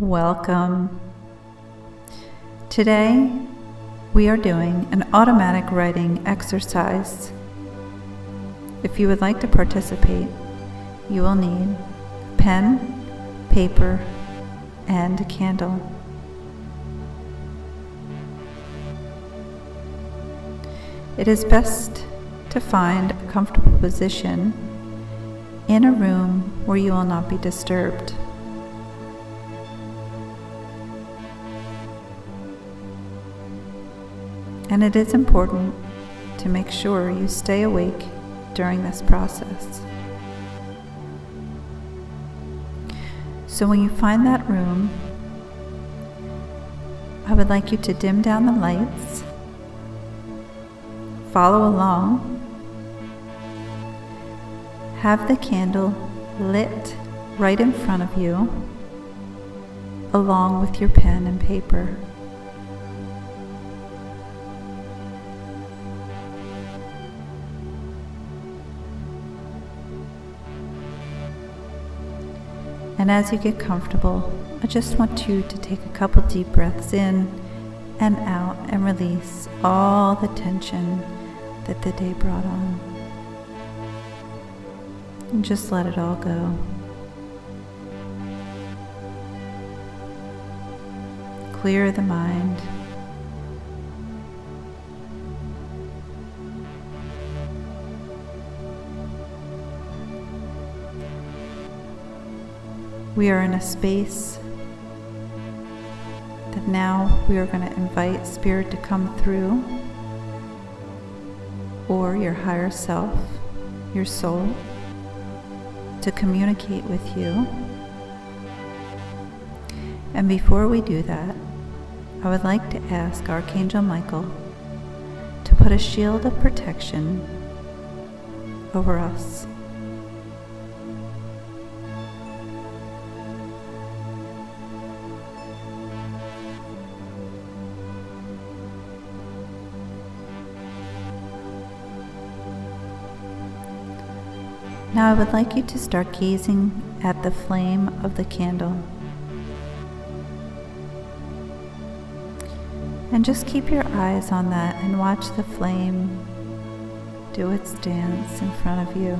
Welcome. Today, we are doing an automatic writing exercise. If you would like to participate, you will need pen, paper, and a candle. It is best to find a comfortable position in a room where you will not be disturbed. And it is important to make sure you stay awake during this process. So, when you find that room, I would like you to dim down the lights, follow along, have the candle lit right in front of you, along with your pen and paper. And as you get comfortable, I just want you to take a couple deep breaths in and out and release all the tension that the day brought on. And just let it all go. Clear the mind. We are in a space that now we are going to invite Spirit to come through, or your higher self, your soul, to communicate with you. And before we do that, I would like to ask Archangel Michael to put a shield of protection over us. Now I would like you to start gazing at the flame of the candle. And just keep your eyes on that and watch the flame do its dance in front of you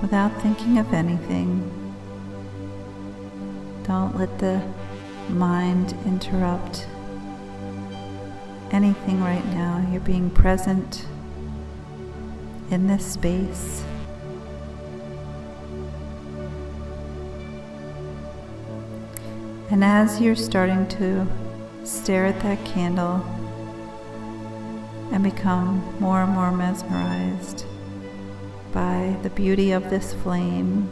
without thinking of anything. Don't let the mind interrupt anything right now. You're being present in this space. And as you're starting to stare at that candle and become more and more mesmerized by the beauty of this flame,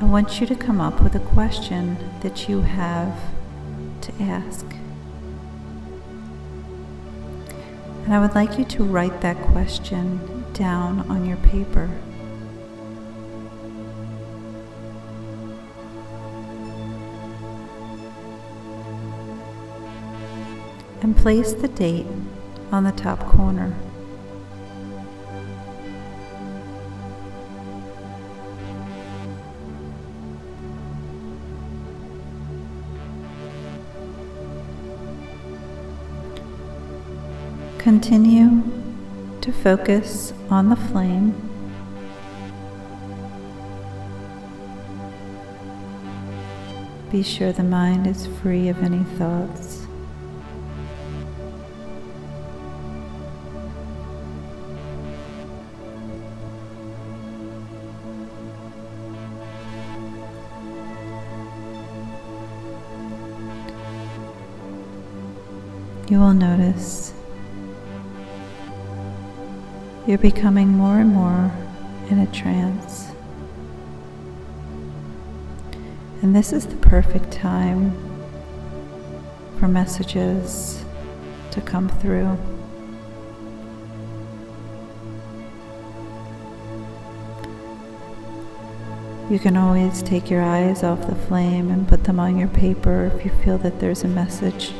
I want you to come up with a question that you have to ask. And I would like you to write that question down on your paper. And place the date on the top corner. Continue to focus on the flame. Be sure the mind is free of any thoughts. You will notice you're becoming more and more in a trance. And this is the perfect time for messages to come through. You can always take your eyes off the flame and put them on your paper if you feel that there's a message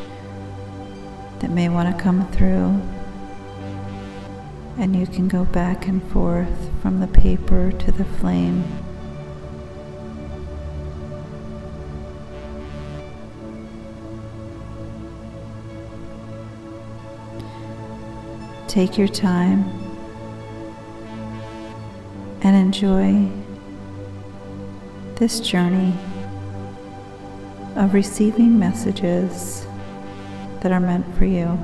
that may want to come through and you can go back and forth from the paper to the flame. Take your time and enjoy this journey of receiving messages that are meant for you.